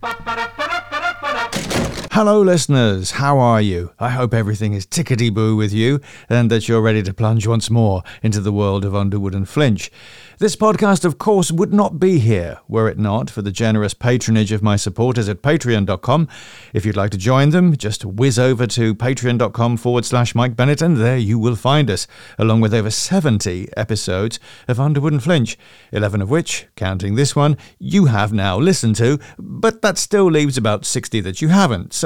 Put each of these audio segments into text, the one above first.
pa, para, para. Hello, listeners. How are you? I hope everything is tickety boo with you and that you're ready to plunge once more into the world of Underwood and Flinch. This podcast, of course, would not be here were it not for the generous patronage of my supporters at patreon.com. If you'd like to join them, just whiz over to patreon.com forward slash Mike Bennett, and there you will find us, along with over 70 episodes of Underwood and Flinch, 11 of which, counting this one, you have now listened to, but that still leaves about 60 that you haven't, so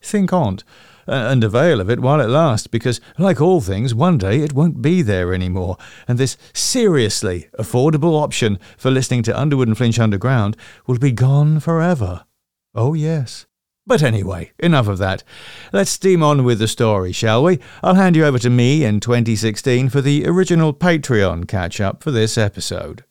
think on't, uh, and avail of it while it lasts, because, like all things, one day it won't be there anymore, and this seriously affordable option for listening to Underwood and Flinch Underground will be gone forever. Oh, yes. But anyway, enough of that. Let's steam on with the story, shall we? I'll hand you over to me in 2016 for the original Patreon catch up for this episode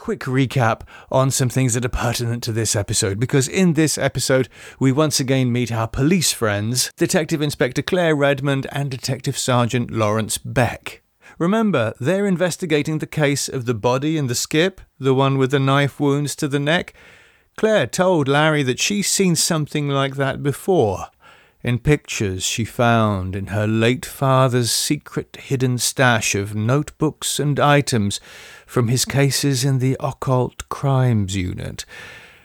quick recap on some things that are pertinent to this episode, because in this episode, we once again meet our police friends, Detective Inspector Claire Redmond and Detective Sergeant Lawrence Beck. Remember, they're investigating the case of the body in the skip, the one with the knife wounds to the neck. Claire told Larry that she's seen something like that before in pictures she found in her late father's secret hidden stash of notebooks and items from his cases in the occult crimes unit.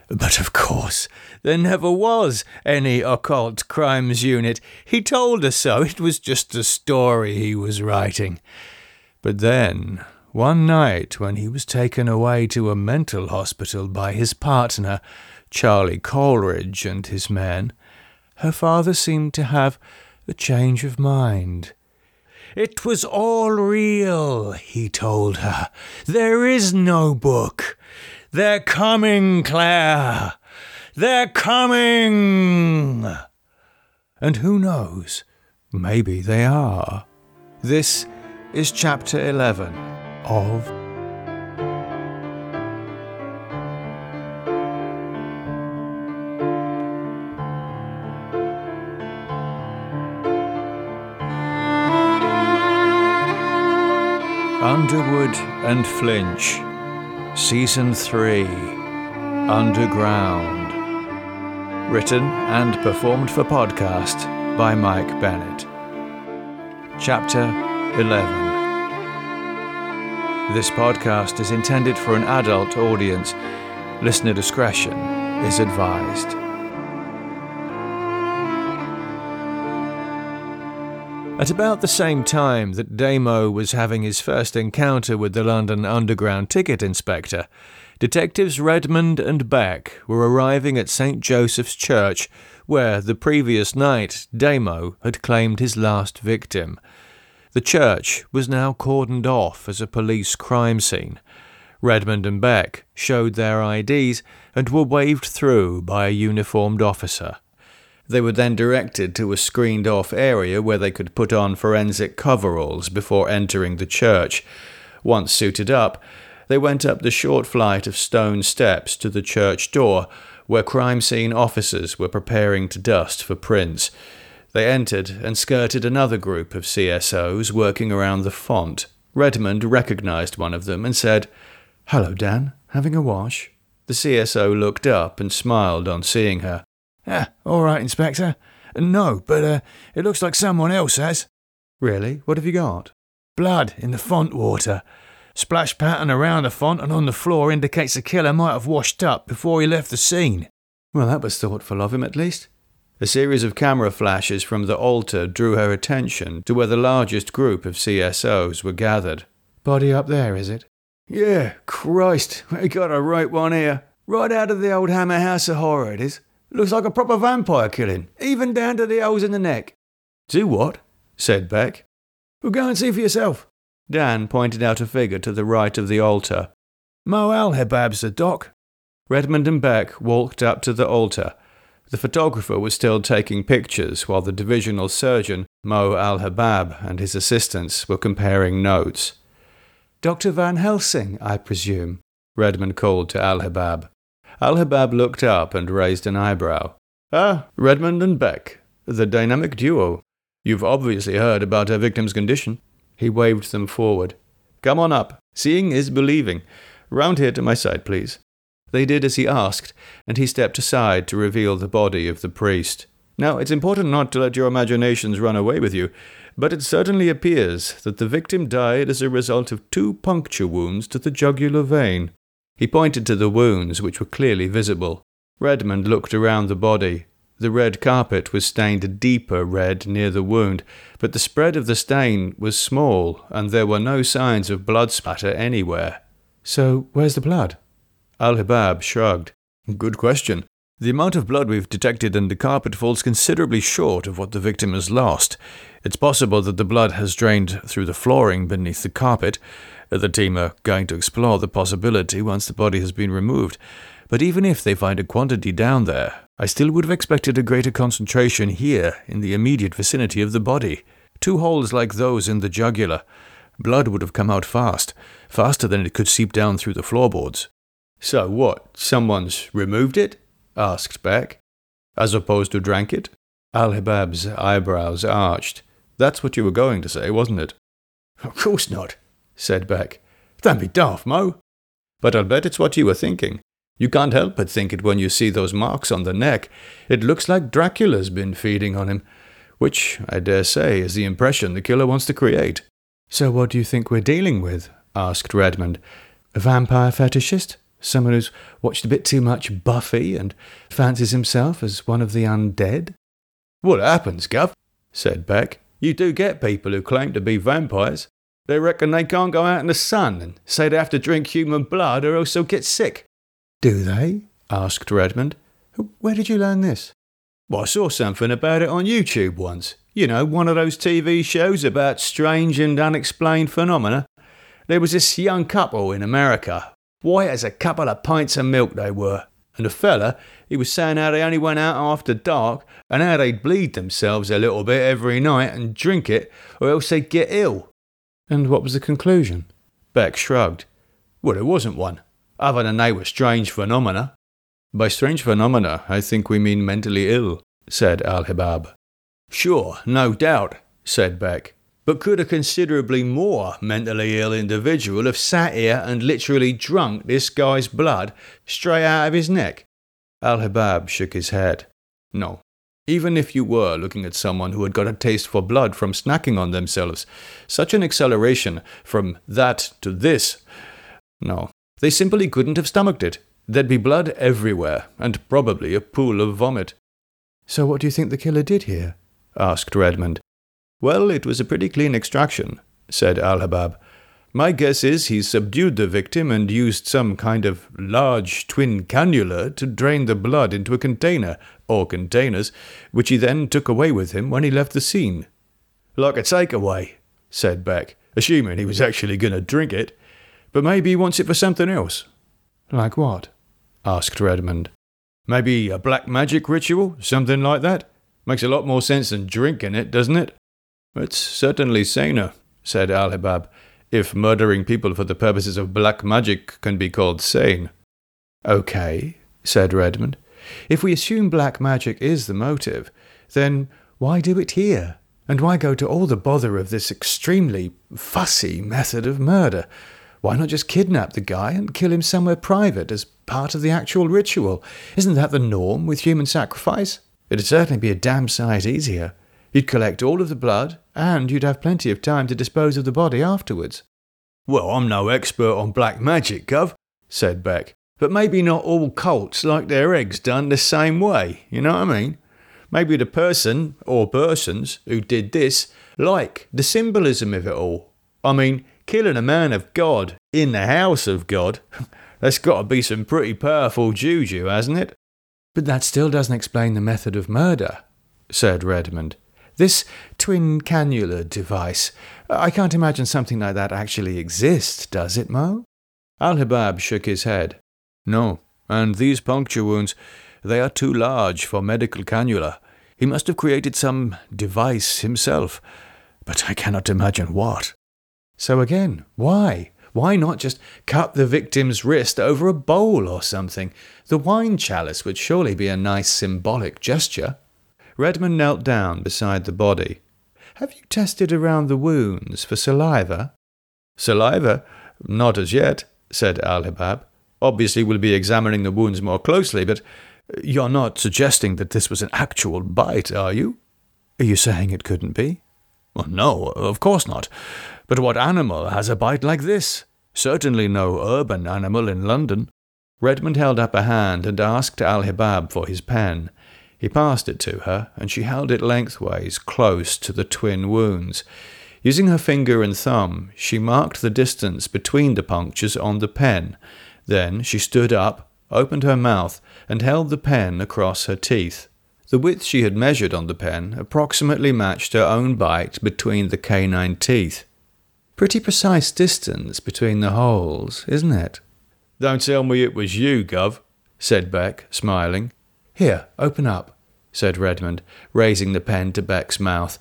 But of course, there never was any occult crimes unit. He told us so. It was just a story he was writing. But then, one night when he was taken away to a mental hospital by his partner, Charlie Coleridge, and his men, her father seemed to have a change of mind. It was all real, he told her. There is no book. They're coming, Claire. They're coming. And who knows? Maybe they are. This is chapter 11 of Underwood and Flinch, Season 3 Underground. Written and performed for podcast by Mike Bennett. Chapter 11. This podcast is intended for an adult audience. Listener discretion is advised. At about the same time that Damo was having his first encounter with the London Underground ticket inspector, Detectives Redmond and Beck were arriving at St. Joseph's Church, where the previous night Damo had claimed his last victim. The church was now cordoned off as a police crime scene. Redmond and Beck showed their IDs and were waved through by a uniformed officer. They were then directed to a screened off area where they could put on forensic coveralls before entering the church. Once suited up, they went up the short flight of stone steps to the church door, where crime scene officers were preparing to dust for prints. They entered and skirted another group of CSOs working around the font. Redmond recognized one of them and said, Hello, Dan. Having a wash? The CSO looked up and smiled on seeing her. Ah, all right, Inspector. No, but uh, it looks like someone else has. Really? What have you got? Blood in the font water. Splash pattern around the font and on the floor indicates the killer might have washed up before he left the scene. Well, that was thoughtful of him, at least. A series of camera flashes from the altar drew her attention to where the largest group of CSOs were gathered. Body up there, is it? Yeah, Christ, we got a right one here. Right out of the old Hammer House of Horror, it is. Looks like a proper vampire killing, even down to the holes in the neck. Do what? said Beck. Well, go and see for yourself. Dan pointed out a figure to the right of the altar. Mo Al Habab's the doc. Redmond and Beck walked up to the altar. The photographer was still taking pictures while the divisional surgeon, Mo Al Habab, and his assistants were comparing notes. Dr. Van Helsing, I presume, Redmond called to Al Habab. Al Habab looked up and raised an eyebrow. Ah, Redmond and Beck, the dynamic duo. You've obviously heard about her victim's condition. He waved them forward. Come on up. Seeing is believing. Round here to my side, please. They did as he asked, and he stepped aside to reveal the body of the priest. Now, it's important not to let your imaginations run away with you, but it certainly appears that the victim died as a result of two puncture wounds to the jugular vein. He pointed to the wounds, which were clearly visible. Redmond looked around the body. The red carpet was stained a deeper red near the wound, but the spread of the stain was small, and there were no signs of blood spatter anywhere. So, where's the blood? Al Habab shrugged. Good question. The amount of blood we've detected in the carpet falls considerably short of what the victim has lost. It's possible that the blood has drained through the flooring beneath the carpet. The team are going to explore the possibility once the body has been removed. But even if they find a quantity down there, I still would have expected a greater concentration here in the immediate vicinity of the body. Two holes like those in the jugular. Blood would have come out fast, faster than it could seep down through the floorboards. So what? Someone's removed it? asked Beck. As opposed to drank it? Al Habab's eyebrows arched. That's what you were going to say, wasn't it? Of course not, said Beck. Don't be daft, Mo. But I'll bet it's what you were thinking. You can't help but think it when you see those marks on the neck. It looks like Dracula's been feeding on him, which, I dare say, is the impression the killer wants to create. So what do you think we're dealing with? asked Redmond. A vampire fetishist? Someone who's watched a bit too much Buffy and fancies himself as one of the undead? What happens, Gov? said Beck. You do get people who claim to be vampires. They reckon they can't go out in the sun and say they have to drink human blood or else they'll get sick. Do they? asked Redmond. Where did you learn this? Well, I saw something about it on YouTube once. You know, one of those TV shows about strange and unexplained phenomena. There was this young couple in America White as a couple of pints of milk they were. And the fella, he was saying how they only went out after dark and how they'd bleed themselves a little bit every night and drink it, or else they'd get ill. And what was the conclusion? Beck shrugged. Well, it wasn't one, other than they were strange phenomena. By strange phenomena, I think we mean mentally ill, said Al Habab. Sure, no doubt, said Beck but could a considerably more mentally ill individual have sat here and literally drunk this guy's blood straight out of his neck? Al Habab shook his head. No. Even if you were looking at someone who had got a taste for blood from snacking on themselves, such an acceleration from that to this. No, they simply couldn't have stomached it. There'd be blood everywhere, and probably a pool of vomit. So, what do you think the killer did here? asked Redmond. Well, it was a pretty clean extraction, said Al Habab. My guess is he subdued the victim and used some kind of large twin cannula to drain the blood into a container, or containers, which he then took away with him when he left the scene. Like a takeaway, said Beck, assuming he was actually going to drink it. But maybe he wants it for something else. Like what? asked Redmond. Maybe a black magic ritual, something like that. Makes a lot more sense than drinking it, doesn't it? It's certainly saner, said Al Habab if murdering people for the purposes of black magic can be called sane. Okay, said Redmond. If we assume black magic is the motive, then why do it here? And why go to all the bother of this extremely fussy method of murder? Why not just kidnap the guy and kill him somewhere private as part of the actual ritual? Isn't that the norm with human sacrifice? It'd certainly be a damn sight easier. You'd collect all of the blood, and you'd have plenty of time to dispose of the body afterwards. Well, I'm no expert on black magic, Gov, said Beck, but maybe not all cults like their eggs done the same way, you know what I mean? Maybe the person, or persons, who did this like the symbolism of it all. I mean, killing a man of God in the house of God, that's got to be some pretty powerful juju, hasn't it? But that still doesn't explain the method of murder, said Redmond. This twin cannula device, uh, I can't imagine something like that actually exists, does it, Mo? Al Habab shook his head. No, and these puncture wounds, they are too large for medical cannula. He must have created some device himself, but I cannot imagine what. So again, why? Why not just cut the victim's wrist over a bowl or something? The wine chalice would surely be a nice symbolic gesture. Redmond knelt down beside the body. Have you tested around the wounds for saliva? Saliva? Not as yet, said Al Habab. Obviously, we'll be examining the wounds more closely, but uh, you're not suggesting that this was an actual bite, are you? Are you saying it couldn't be? Well, no, of course not. But what animal has a bite like this? Certainly no urban animal in London. Redmond held up a hand and asked Al Habab for his pen. He passed it to her, and she held it lengthways close to the twin wounds. Using her finger and thumb, she marked the distance between the punctures on the pen. Then she stood up, opened her mouth, and held the pen across her teeth. The width she had measured on the pen approximately matched her own bite between the canine teeth. Pretty precise distance between the holes, isn't it? Don't tell me it was you, Gov, said Beck, smiling. Here, open up said Redmond, raising the pen to Beck's mouth.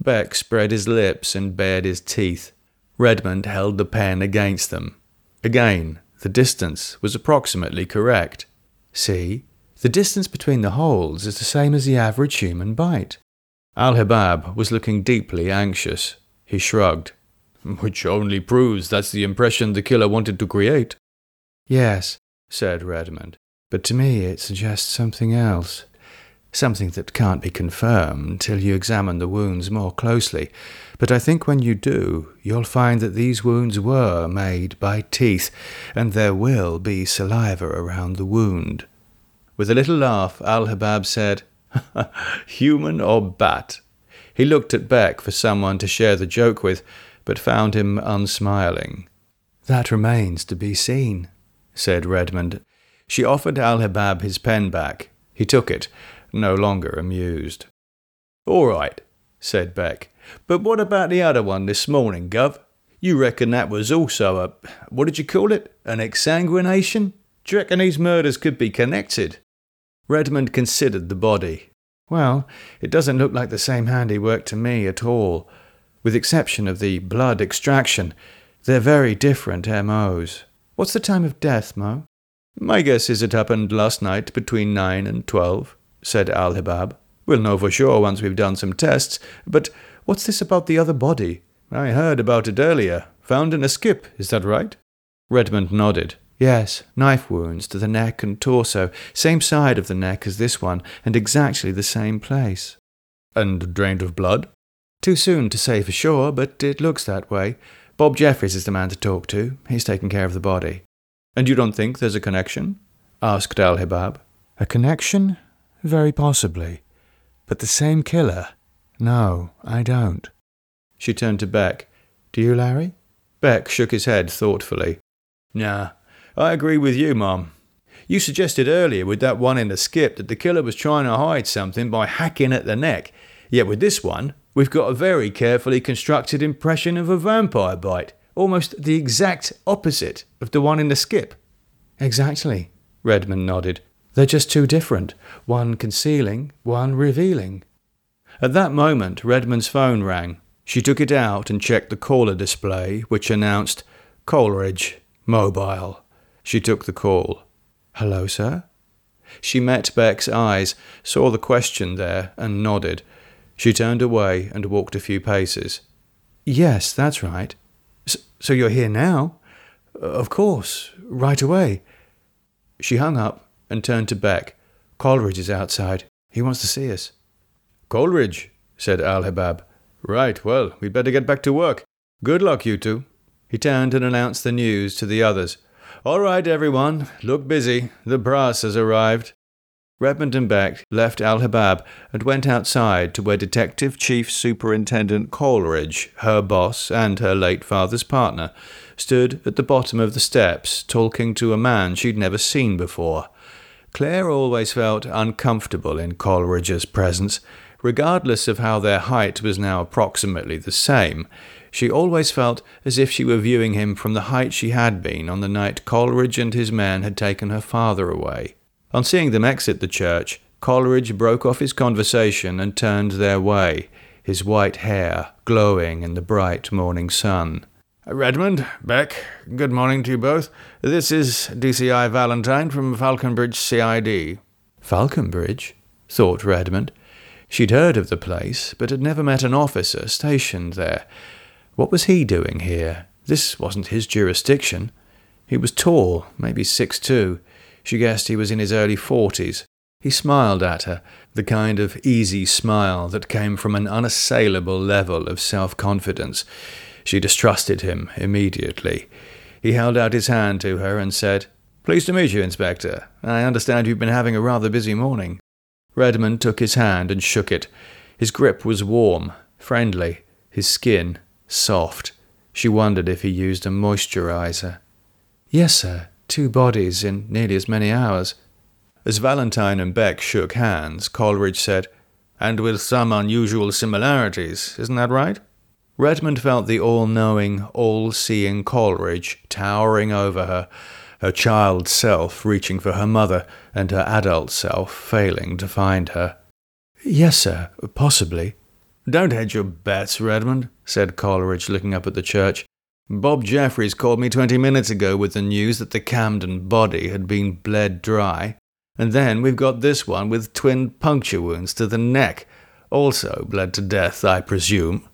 Beck spread his lips and bared his teeth. Redmond held the pen against them. Again, the distance was approximately correct. See, the distance between the holes is the same as the average human bite. Al Habab was looking deeply anxious. He shrugged. Which only proves that's the impression the killer wanted to create. Yes, said Redmond, but to me it suggests something else something that can't be confirmed till you examine the wounds more closely. But I think when you do, you'll find that these wounds were made by teeth, and there will be saliva around the wound. With a little laugh, Al Habab said, Human or bat? He looked at Beck for someone to share the joke with, but found him unsmiling. That remains to be seen, said Redmond. She offered Al Habab his pen back. He took it, no longer amused. All right, said Beck. But what about the other one this morning, Gov? You reckon that was also a. what did you call it? An exsanguination? Do you reckon these murders could be connected? Redmond considered the body. Well, it doesn't look like the same handiwork to me at all. With exception of the blood extraction, they're very different MOs. What's the time of death, Mo? My guess is it happened last night between nine and twelve said Al Habab. We'll know for sure once we've done some tests, but what's this about the other body? I heard about it earlier. Found in a skip, is that right? Redmond nodded. Yes, knife wounds to the neck and torso, same side of the neck as this one, and exactly the same place. And drained of blood? Too soon to say for sure, but it looks that way. Bob Jeffries is the man to talk to. He's taking care of the body. And you don't think there's a connection? asked Al Habab. A connection? Very possibly. But the same killer? No, I don't. She turned to Beck. Do you, Larry? Beck shook his head thoughtfully. Nah, I agree with you, Mum. You suggested earlier with that one in the skip that the killer was trying to hide something by hacking at the neck. Yet with this one, we've got a very carefully constructed impression of a vampire bite, almost the exact opposite of the one in the skip. Exactly, Redmond nodded. They're just too different, one concealing, one revealing. At that moment, Redmond's phone rang. She took it out and checked the caller display, which announced Coleridge, mobile. She took the call. Hello, sir? She met Beck's eyes, saw the question there, and nodded. She turned away and walked a few paces. Yes, that's right. So you're here now? Of course, right away. She hung up and turned to Beck. Coleridge is outside. He wants to see us. Coleridge, said Al Habab. Right, well, we'd better get back to work. Good luck, you two. He turned and announced the news to the others. All right, everyone, look busy. The brass has arrived. Redmond and Beck left Al Habab and went outside to where Detective Chief Superintendent Coleridge, her boss and her late father's partner, stood at the bottom of the steps talking to a man she'd never seen before. Claire always felt uncomfortable in Coleridge's presence, regardless of how their height was now approximately the same. She always felt as if she were viewing him from the height she had been on the night Coleridge and his men had taken her father away. On seeing them exit the church, Coleridge broke off his conversation and turned their way, his white hair glowing in the bright morning sun. Redmond, Beck, good morning to you both. This is DCI Valentine from Falconbridge CID. Falconbridge? thought Redmond. She'd heard of the place, but had never met an officer stationed there. What was he doing here? This wasn't his jurisdiction. He was tall, maybe six two. She guessed he was in his early forties. He smiled at her, the kind of easy smile that came from an unassailable level of self confidence. She distrusted him immediately. He held out his hand to her and said, Pleased to meet you, Inspector. I understand you've been having a rather busy morning. Redmond took his hand and shook it. His grip was warm, friendly, his skin soft. She wondered if he used a moisturizer. Yes, sir. Two bodies in nearly as many hours. As Valentine and Beck shook hands, Coleridge said, And with some unusual similarities, isn't that right? Redmond felt the all knowing, all seeing Coleridge towering over her, her child self reaching for her mother, and her adult self failing to find her. Yes, sir, possibly. Don't hedge your bets, Redmond, said Coleridge, looking up at the church. Bob Jeffries called me twenty minutes ago with the news that the Camden body had been bled dry. And then we've got this one with twin puncture wounds to the neck, also bled to death, I presume.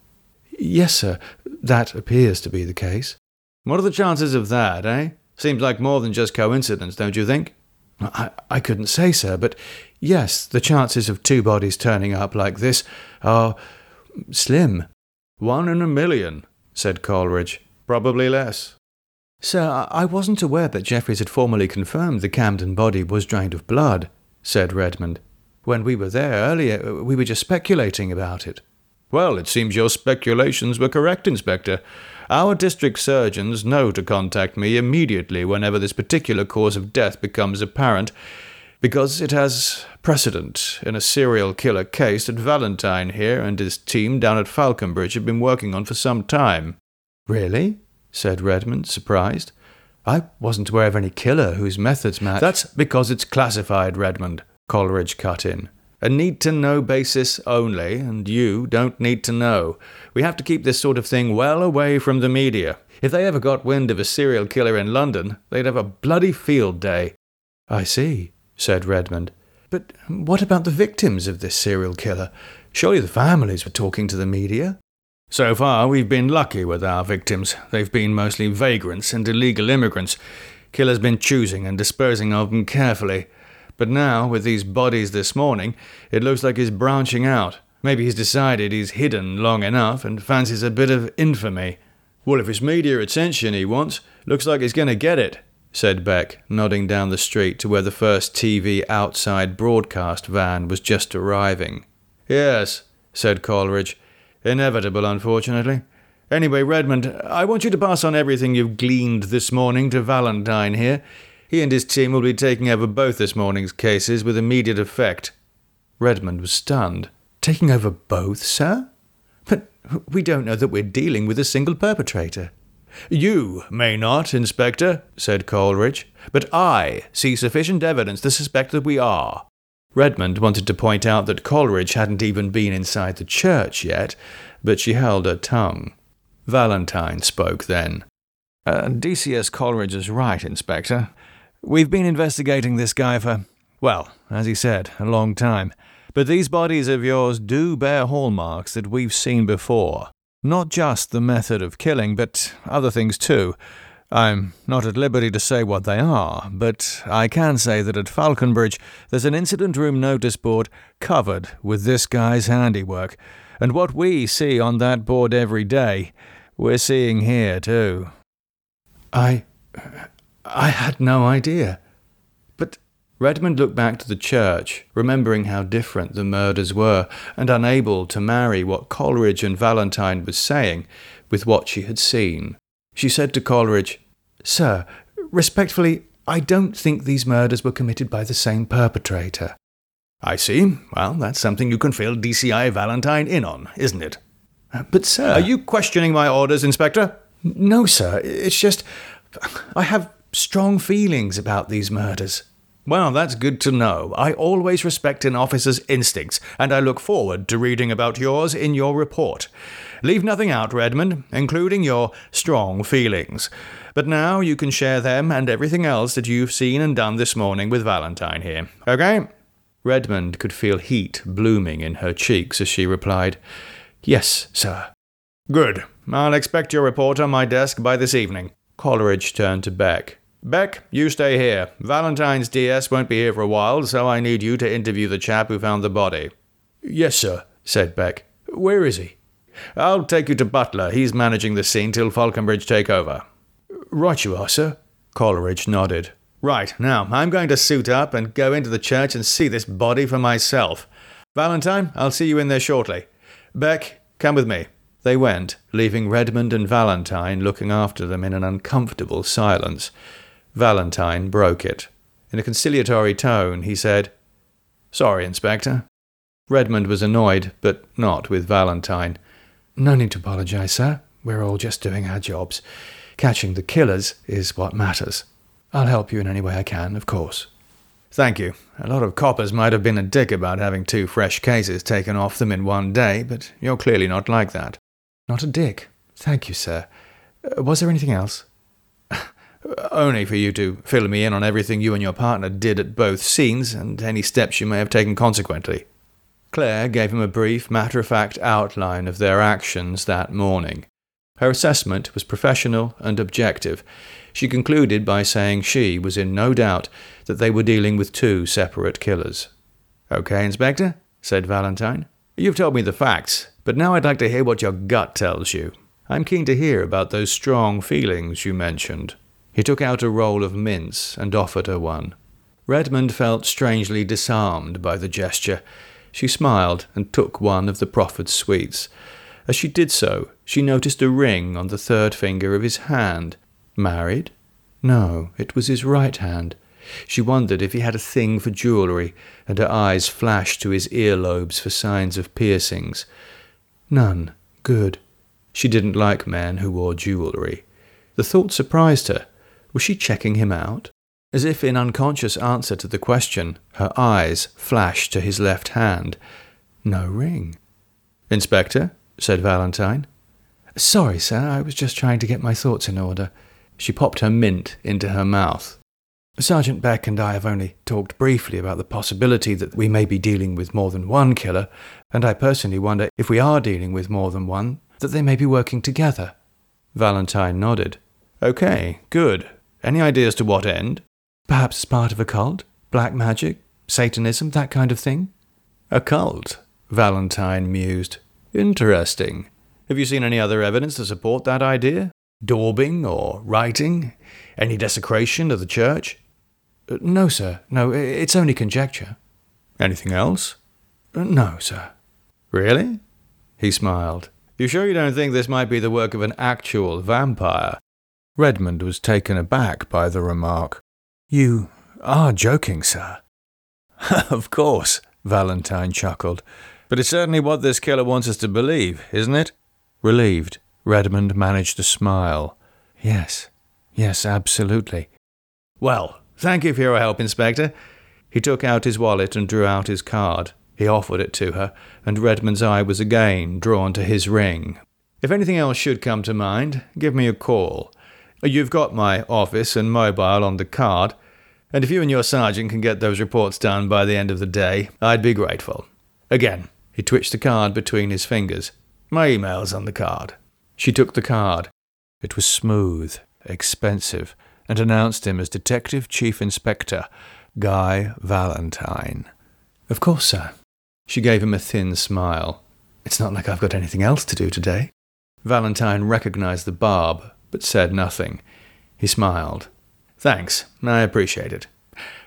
Yes, sir, that appears to be the case. What are the chances of that, eh? Seems like more than just coincidence, don't you think? I, I couldn't say, sir, but yes, the chances of two bodies turning up like this are slim. One in a million, said Coleridge. Probably less. Sir, I wasn't aware that Jeffries had formally confirmed the Camden body was drained of blood, said Redmond. When we were there earlier, uh, we were just speculating about it. Well, it seems your speculations were correct, Inspector. Our district surgeons know to contact me immediately whenever this particular cause of death becomes apparent, because it has precedent in a serial killer case that Valentine here and his team down at Falconbridge have been working on for some time. Really? said Redmond, surprised. I wasn't aware of any killer whose methods match. That's because it's classified, Redmond, Coleridge cut in. A need to know basis only, and you don't need to know. We have to keep this sort of thing well away from the media. If they ever got wind of a serial killer in London, they'd have a bloody field day. I see, said Redmond. But what about the victims of this serial killer? Surely the families were talking to the media? So far, we've been lucky with our victims. They've been mostly vagrants and illegal immigrants. Killer's been choosing and disposing of them carefully. But now, with these bodies this morning, it looks like he's branching out. Maybe he's decided he's hidden long enough and fancies a bit of infamy. Well, if it's media attention he wants, looks like he's going to get it said Beck, nodding down the street to where the first TV outside broadcast van was just arriving. Yes, said Coleridge. Inevitable, unfortunately. Anyway, Redmond, I want you to pass on everything you've gleaned this morning to Valentine here. He and his team will be taking over both this morning's cases with immediate effect. Redmond was stunned. Taking over both, sir? But we don't know that we're dealing with a single perpetrator. You may not, Inspector, said Coleridge, but I see sufficient evidence to suspect that we are. Redmond wanted to point out that Coleridge hadn't even been inside the church yet, but she held her tongue. Valentine spoke then. Uh, DCS Coleridge is right, Inspector. We've been investigating this guy for, well, as he said, a long time. But these bodies of yours do bear hallmarks that we've seen before. Not just the method of killing, but other things too. I'm not at liberty to say what they are, but I can say that at Falconbridge there's an incident room notice board covered with this guy's handiwork, and what we see on that board every day, we're seeing here too. I. I had no idea. But Redmond looked back to the church, remembering how different the murders were, and unable to marry what Coleridge and Valentine was saying with what she had seen. She said to Coleridge, Sir, respectfully, I don't think these murders were committed by the same perpetrator. I see. Well, that's something you can fill DCI Valentine in on, isn't it? Uh, but, sir. Are you questioning my orders, Inspector? No, sir. It's just. I have strong feelings about these murders. Well, that's good to know. I always respect an officer's instincts, and I look forward to reading about yours in your report. Leave nothing out, Redmond, including your strong feelings. But now you can share them and everything else that you've seen and done this morning with Valentine here. Okay? Redmond could feel heat blooming in her cheeks as she replied, Yes, sir. Good. I'll expect your report on my desk by this evening. Coleridge turned to Beck. Beck, you stay here. Valentine's DS won't be here for a while, so I need you to interview the chap who found the body. Yes, sir, said Beck. Where is he? I'll take you to Butler. He's managing the scene till Falconbridge take over. Right you are, sir. Coleridge nodded. Right, now I'm going to suit up and go into the church and see this body for myself. Valentine, I'll see you in there shortly. Beck, come with me. They went, leaving Redmond and Valentine looking after them in an uncomfortable silence. Valentine broke it. In a conciliatory tone, he said, Sorry, Inspector. Redmond was annoyed, but not with Valentine. No need to apologize, sir. We're all just doing our jobs. Catching the killers is what matters. I'll help you in any way I can, of course. Thank you. A lot of coppers might have been a dick about having two fresh cases taken off them in one day, but you're clearly not like that. Not a dick. Thank you, sir. Uh, was there anything else? Only for you to fill me in on everything you and your partner did at both scenes and any steps you may have taken consequently. Claire gave him a brief, matter of fact outline of their actions that morning. Her assessment was professional and objective. She concluded by saying she was in no doubt that they were dealing with two separate killers. Okay, Inspector, said Valentine. You've told me the facts, but now I'd like to hear what your gut tells you. I'm keen to hear about those strong feelings you mentioned. He took out a roll of mints and offered her one. Redmond felt strangely disarmed by the gesture. She smiled and took one of the proffered sweets. As she did so, she noticed a ring on the third finger of his hand. Married? No, it was his right hand. She wondered if he had a thing for jewellery, and her eyes flashed to his earlobes for signs of piercings. None. Good. She didn't like men who wore jewellery. The thought surprised her. Was she checking him out? As if in unconscious answer to the question, her eyes flashed to his left hand. No ring. Inspector, said Valentine. Sorry, sir, I was just trying to get my thoughts in order. She popped her mint into her mouth. Sergeant Beck and I have only talked briefly about the possibility that we may be dealing with more than one killer, and I personally wonder if we are dealing with more than one, that they may be working together. Valentine nodded. Okay, good. Any ideas to what end? Perhaps as part of a cult? Black magic? Satanism? That kind of thing? A cult? Valentine mused. Interesting. Have you seen any other evidence to support that idea? Daubing or writing? Any desecration of the church? Uh, no, sir. No, it's only conjecture. Anything else? Uh, no, sir. Really? He smiled. You sure you don't think this might be the work of an actual vampire? Redmond was taken aback by the remark. You are joking, sir. of course, Valentine chuckled. But it's certainly what this killer wants us to believe, isn't it? Relieved, Redmond managed to smile. Yes, yes, absolutely. Well, thank you for your help, Inspector. He took out his wallet and drew out his card. He offered it to her, and Redmond's eye was again drawn to his ring. If anything else should come to mind, give me a call. You've got my office and mobile on the card, and if you and your sergeant can get those reports done by the end of the day, I'd be grateful. Again, he twitched the card between his fingers. My email's on the card. She took the card. It was smooth, expensive, and announced him as Detective Chief Inspector Guy Valentine. Of course, sir. She gave him a thin smile. It's not like I've got anything else to do today. Valentine recognized the barb, but said nothing. He smiled. Thanks, I appreciate it.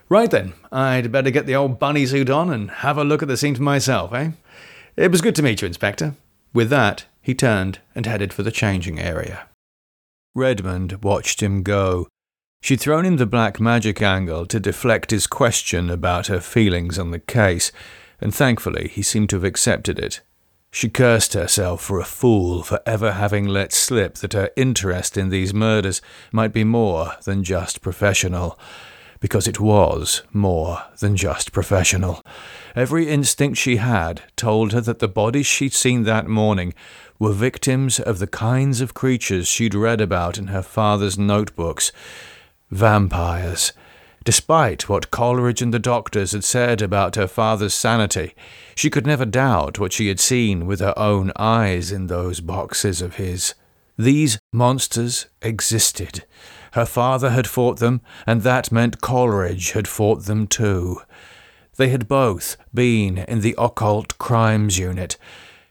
Right then, I'd better get the old bunny suit on and have a look at the scene for myself, eh? It was good to meet you, Inspector. With that, he turned and headed for the changing area. Redmond watched him go. She'd thrown him the black magic angle to deflect his question about her feelings on the case, and thankfully he seemed to have accepted it. She cursed herself for a fool for ever having let slip that her interest in these murders might be more than just professional. Because it was more than just professional. Every instinct she had told her that the bodies she'd seen that morning were victims of the kinds of creatures she'd read about in her father's notebooks vampires. Despite what Coleridge and the doctors had said about her father's sanity, she could never doubt what she had seen with her own eyes in those boxes of his. These monsters existed. Her father had fought them, and that meant Coleridge had fought them too. They had both been in the occult crimes unit.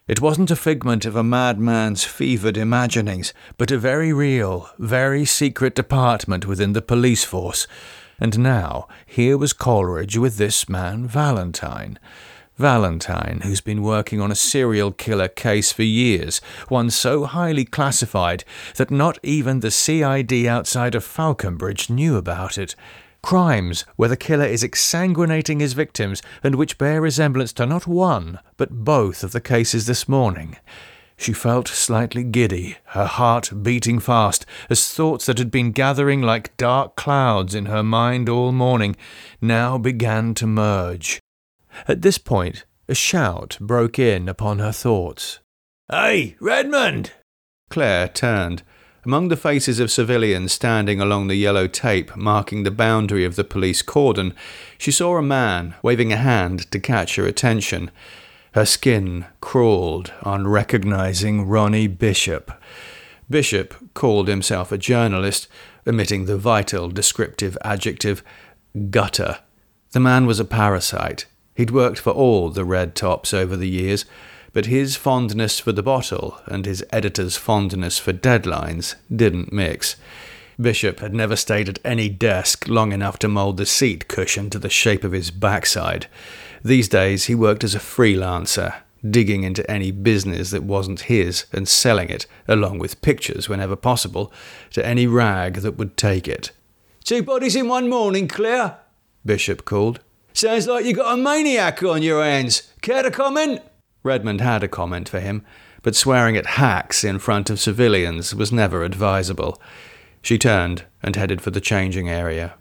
It wasn't a figment of a madman's fevered imaginings, but a very real, very secret department within the police force. And now, here was Coleridge with this man, Valentine. Valentine, who's been working on a serial killer case for years, one so highly classified that not even the CID outside of Falconbridge knew about it. Crimes where the killer is exsanguinating his victims and which bear resemblance to not one, but both of the cases this morning. She felt slightly giddy, her heart beating fast, as thoughts that had been gathering like dark clouds in her mind all morning now began to merge. At this point, a shout broke in upon her thoughts. Hey, Redmond! Claire turned. Among the faces of civilians standing along the yellow tape marking the boundary of the police cordon, she saw a man waving a hand to catch her attention. Her skin crawled on recognizing Ronnie Bishop. Bishop called himself a journalist, omitting the vital descriptive adjective gutter. The man was a parasite. He'd worked for all the red tops over the years, but his fondness for the bottle and his editor's fondness for deadlines didn't mix. Bishop had never stayed at any desk long enough to mould the seat cushion to the shape of his backside. These days he worked as a freelancer, digging into any business that wasn't his and selling it, along with pictures whenever possible, to any rag that would take it. Two bodies in one morning, Claire? Bishop called. Sounds like you got a maniac on your hands. Care to comment? Redmond had a comment for him, but swearing at hacks in front of civilians was never advisable. She turned and headed for the changing area.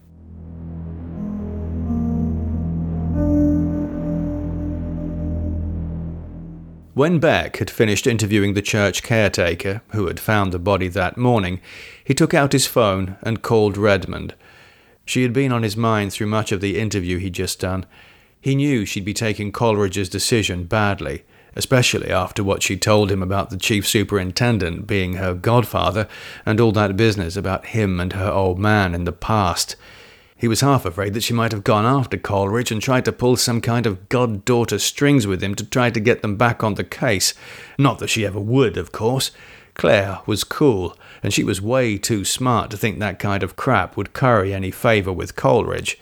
When Beck had finished interviewing the church caretaker, who had found the body that morning, he took out his phone and called Redmond. She had been on his mind through much of the interview he'd just done. He knew she'd be taking Coleridge's decision badly, especially after what she'd told him about the chief superintendent being her godfather and all that business about him and her old man in the past. He was half afraid that she might have gone after Coleridge and tried to pull some kind of goddaughter strings with him to try to get them back on the case. Not that she ever would, of course. Claire was cool, and she was way too smart to think that kind of crap would curry any favour with Coleridge.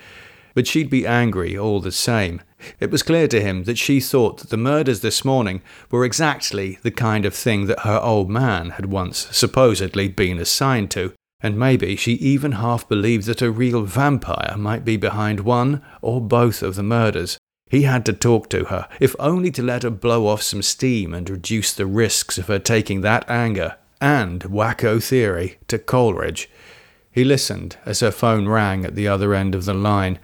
But she'd be angry all the same, It was clear to him that she thought that the murders this morning were exactly the kind of thing that her old man had once supposedly been assigned to, and maybe she even half believed that a real vampire might be behind one or both of the murders. He had to talk to her, if only to let her blow off some steam and reduce the risks of her taking that anger and wacko theory to Coleridge. He listened as her phone rang at the other end of the line,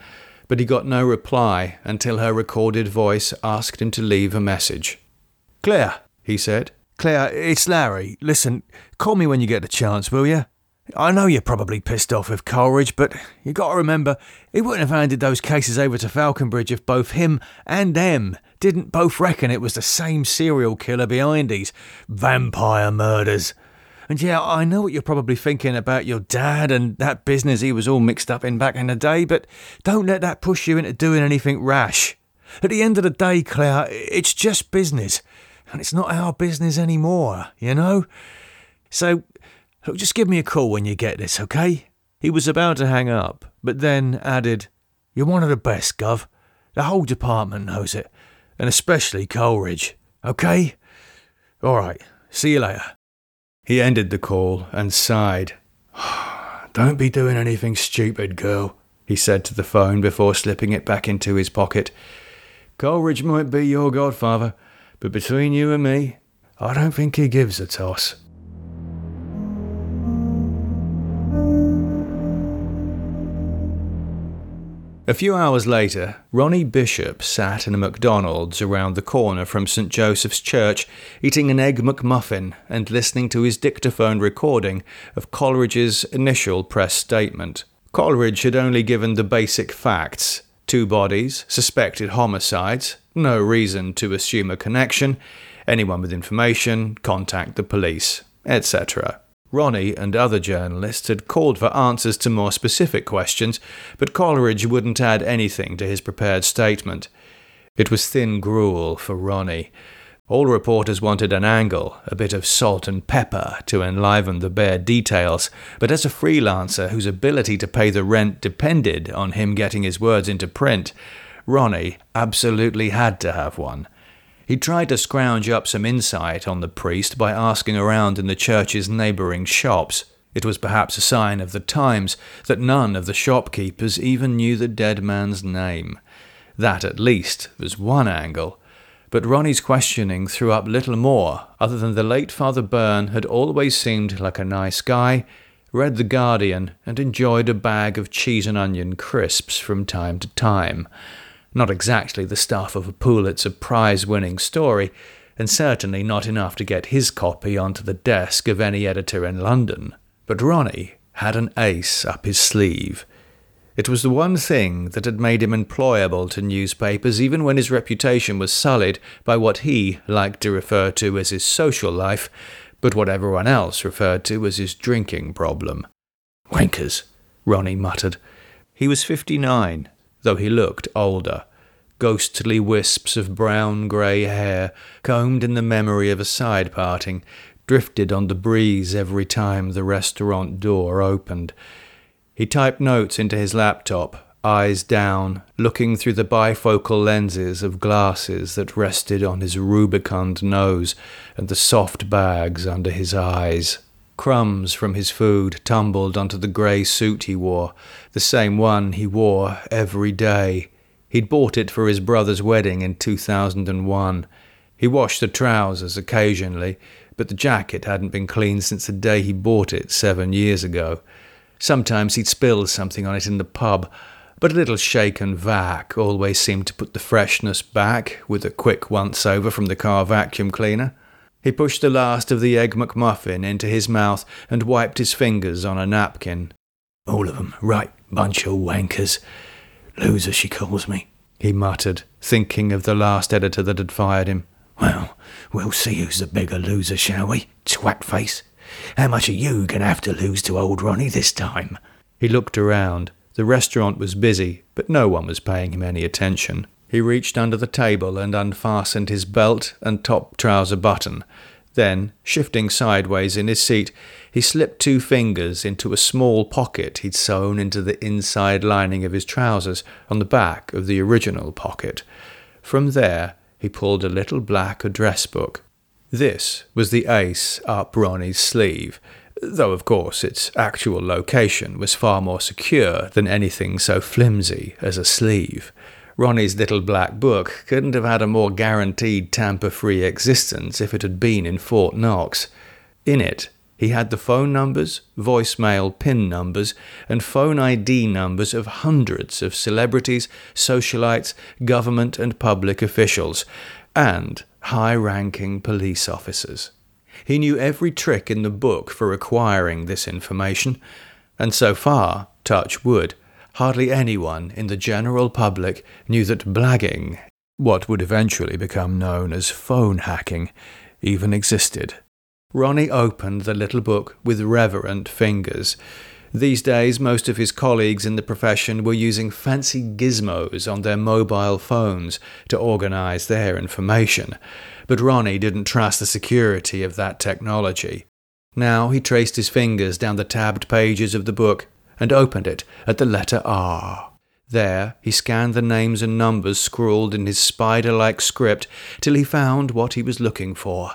but he got no reply until her recorded voice asked him to leave a message. Claire, he said. Claire, it's Larry. Listen, call me when you get the chance, will you? I know you're probably pissed off with Coleridge, but you got to remember, he wouldn't have handed those cases over to Falconbridge if both him and them didn't both reckon it was the same serial killer behind these vampire murders. And yeah, I know what you're probably thinking about your dad and that business he was all mixed up in back in the day, but don't let that push you into doing anything rash. At the end of the day, Claire, it's just business, and it's not our business anymore, you know? So, look, just give me a call when you get this, okay? He was about to hang up, but then added, You're one of the best, Gov. The whole department knows it, and especially Coleridge, okay? All right, see you later. He ended the call and sighed. Don't be doing anything stupid, girl, he said to the phone before slipping it back into his pocket. Coleridge might be your godfather, but between you and me, I don't think he gives a toss. A few hours later, Ronnie Bishop sat in a McDonald's around the corner from St. Joseph's Church, eating an egg McMuffin and listening to his dictaphone recording of Coleridge's initial press statement. Coleridge had only given the basic facts two bodies, suspected homicides, no reason to assume a connection, anyone with information, contact the police, etc. Ronnie and other journalists had called for answers to more specific questions, but Coleridge wouldn't add anything to his prepared statement. It was thin gruel for Ronnie. All reporters wanted an angle, a bit of salt and pepper to enliven the bare details, but as a freelancer whose ability to pay the rent depended on him getting his words into print, Ronnie absolutely had to have one. He tried to scrounge up some insight on the priest by asking around in the church's neighbouring shops. It was perhaps a sign of the times that none of the shopkeepers even knew the dead man's name. That, at least, was one angle. But Ronnie's questioning threw up little more, other than the late Father Byrne had always seemed like a nice guy, read The Guardian, and enjoyed a bag of cheese and onion crisps from time to time. Not exactly the stuff of a Pulitzer Prize winning story, and certainly not enough to get his copy onto the desk of any editor in London. But Ronnie had an ace up his sleeve. It was the one thing that had made him employable to newspapers even when his reputation was sullied by what he liked to refer to as his social life, but what everyone else referred to as his drinking problem. Wankers, Ronnie muttered. He was fifty nine, though he looked older. Ghostly wisps of brown grey hair, combed in the memory of a side parting, drifted on the breeze every time the restaurant door opened. He typed notes into his laptop, eyes down, looking through the bifocal lenses of glasses that rested on his rubicund nose and the soft bags under his eyes. Crumbs from his food tumbled onto the grey suit he wore, the same one he wore every day. He'd bought it for his brother's wedding in 2001. He washed the trousers occasionally, but the jacket hadn't been cleaned since the day he bought it seven years ago. Sometimes he'd spill something on it in the pub, but a little shake and vac always seemed to put the freshness back with a quick once over from the car vacuum cleaner. He pushed the last of the egg McMuffin into his mouth and wiped his fingers on a napkin. All of 'em, right bunch of wankers. Loser, she calls me, he muttered, thinking of the last editor that had fired him. Well, we'll see who's the bigger loser, shall we, twat face? How much are you going to have to lose to old Ronnie this time? He looked around. The restaurant was busy, but no one was paying him any attention. He reached under the table and unfastened his belt and top trouser button, Then, shifting sideways in his seat, he slipped two fingers into a small pocket he'd sewn into the inside lining of his trousers on the back of the original pocket. From there, he pulled a little black address book. This was the ace up Ronnie's sleeve, though of course its actual location was far more secure than anything so flimsy as a sleeve. Ronnie's little black book couldn't have had a more guaranteed tamper free existence if it had been in Fort Knox. In it, he had the phone numbers, voicemail PIN numbers, and phone ID numbers of hundreds of celebrities, socialites, government and public officials, and high ranking police officers. He knew every trick in the book for acquiring this information, and so far, touch wood, hardly anyone in the general public knew that blagging, what would eventually become known as phone hacking, even existed. Ronnie opened the little book with reverent fingers. These days, most of his colleagues in the profession were using fancy gizmos on their mobile phones to organize their information, but Ronnie didn't trust the security of that technology. Now he traced his fingers down the tabbed pages of the book and opened it at the letter R. There he scanned the names and numbers scrawled in his spider like script till he found what he was looking for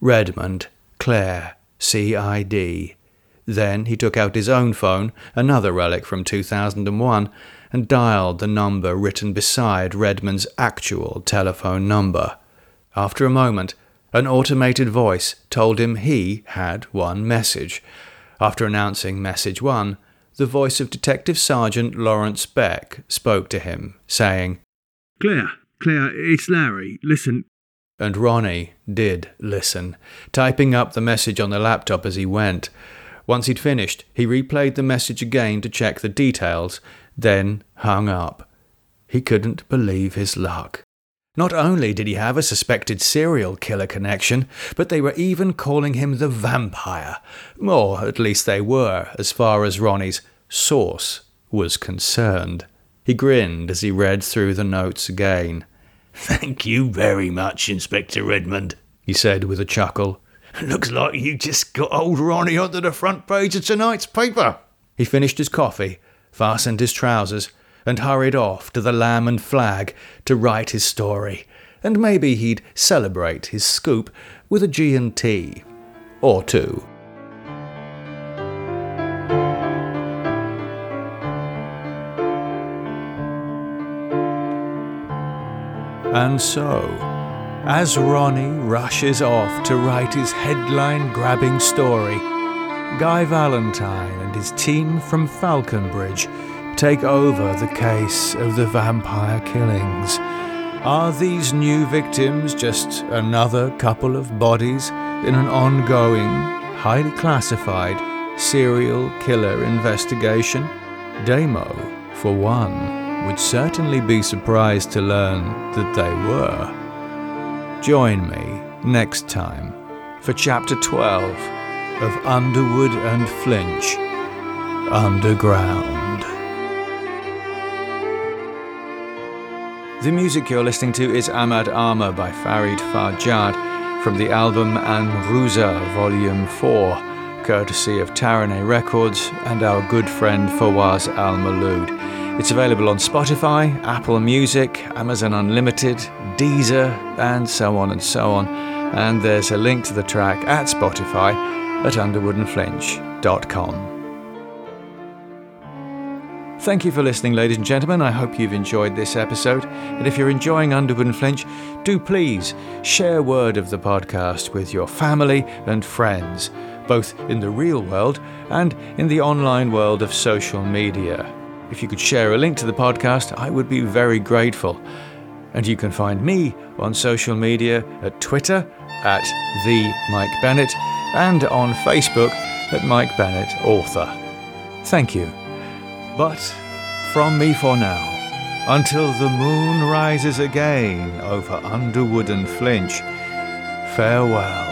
Redmond, Clare, CID. Then he took out his own phone, another relic from 2001, and dialed the number written beside Redmond's actual telephone number. After a moment, an automated voice told him he had one message. After announcing message one, the voice of Detective Sergeant Lawrence Beck spoke to him, saying, Claire, Claire, it's Larry. Listen. And Ronnie did listen, typing up the message on the laptop as he went. Once he'd finished, he replayed the message again to check the details, then hung up. He couldn't believe his luck. Not only did he have a suspected serial killer connection, but they were even calling him the vampire. Or at least they were, as far as Ronnie's source was concerned. He grinned as he read through the notes again. Thank you very much, Inspector Redmond, he said with a chuckle. Looks like you just got old Ronnie onto the front page of tonight's paper. He finished his coffee, fastened his trousers, and hurried off to the Lamb and Flag to write his story, and maybe he'd celebrate his scoop with a G&T or two. And so, as Ronnie rushes off to write his headline grabbing story, Guy Valentine and his team from Falconbridge take over the case of the vampire killings. Are these new victims just another couple of bodies in an ongoing, highly classified serial killer investigation? Damo, for one, would certainly be surprised to learn that they were. Join me next time for Chapter 12 of Underwood and Flinch Underground. The music you're listening to is Ahmad Arma by Farid Farjad from the album Anruza Volume 4, courtesy of Taraneh Records and our good friend Fawaz Al Malood. It's available on Spotify, Apple Music, Amazon Unlimited, Deezer, and so on and so on. And there's a link to the track at Spotify at underwoodandflinch.com. Thank you for listening, ladies and gentlemen. I hope you've enjoyed this episode. And if you're enjoying Underwood and Flinch, do please share word of the podcast with your family and friends, both in the real world and in the online world of social media. If you could share a link to the podcast, I would be very grateful. And you can find me on social media at Twitter at the Mike Bennett and on Facebook at Mike Bennett Author. Thank you. But from me for now, until the moon rises again over Underwood and Flinch, farewell.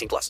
18 plus.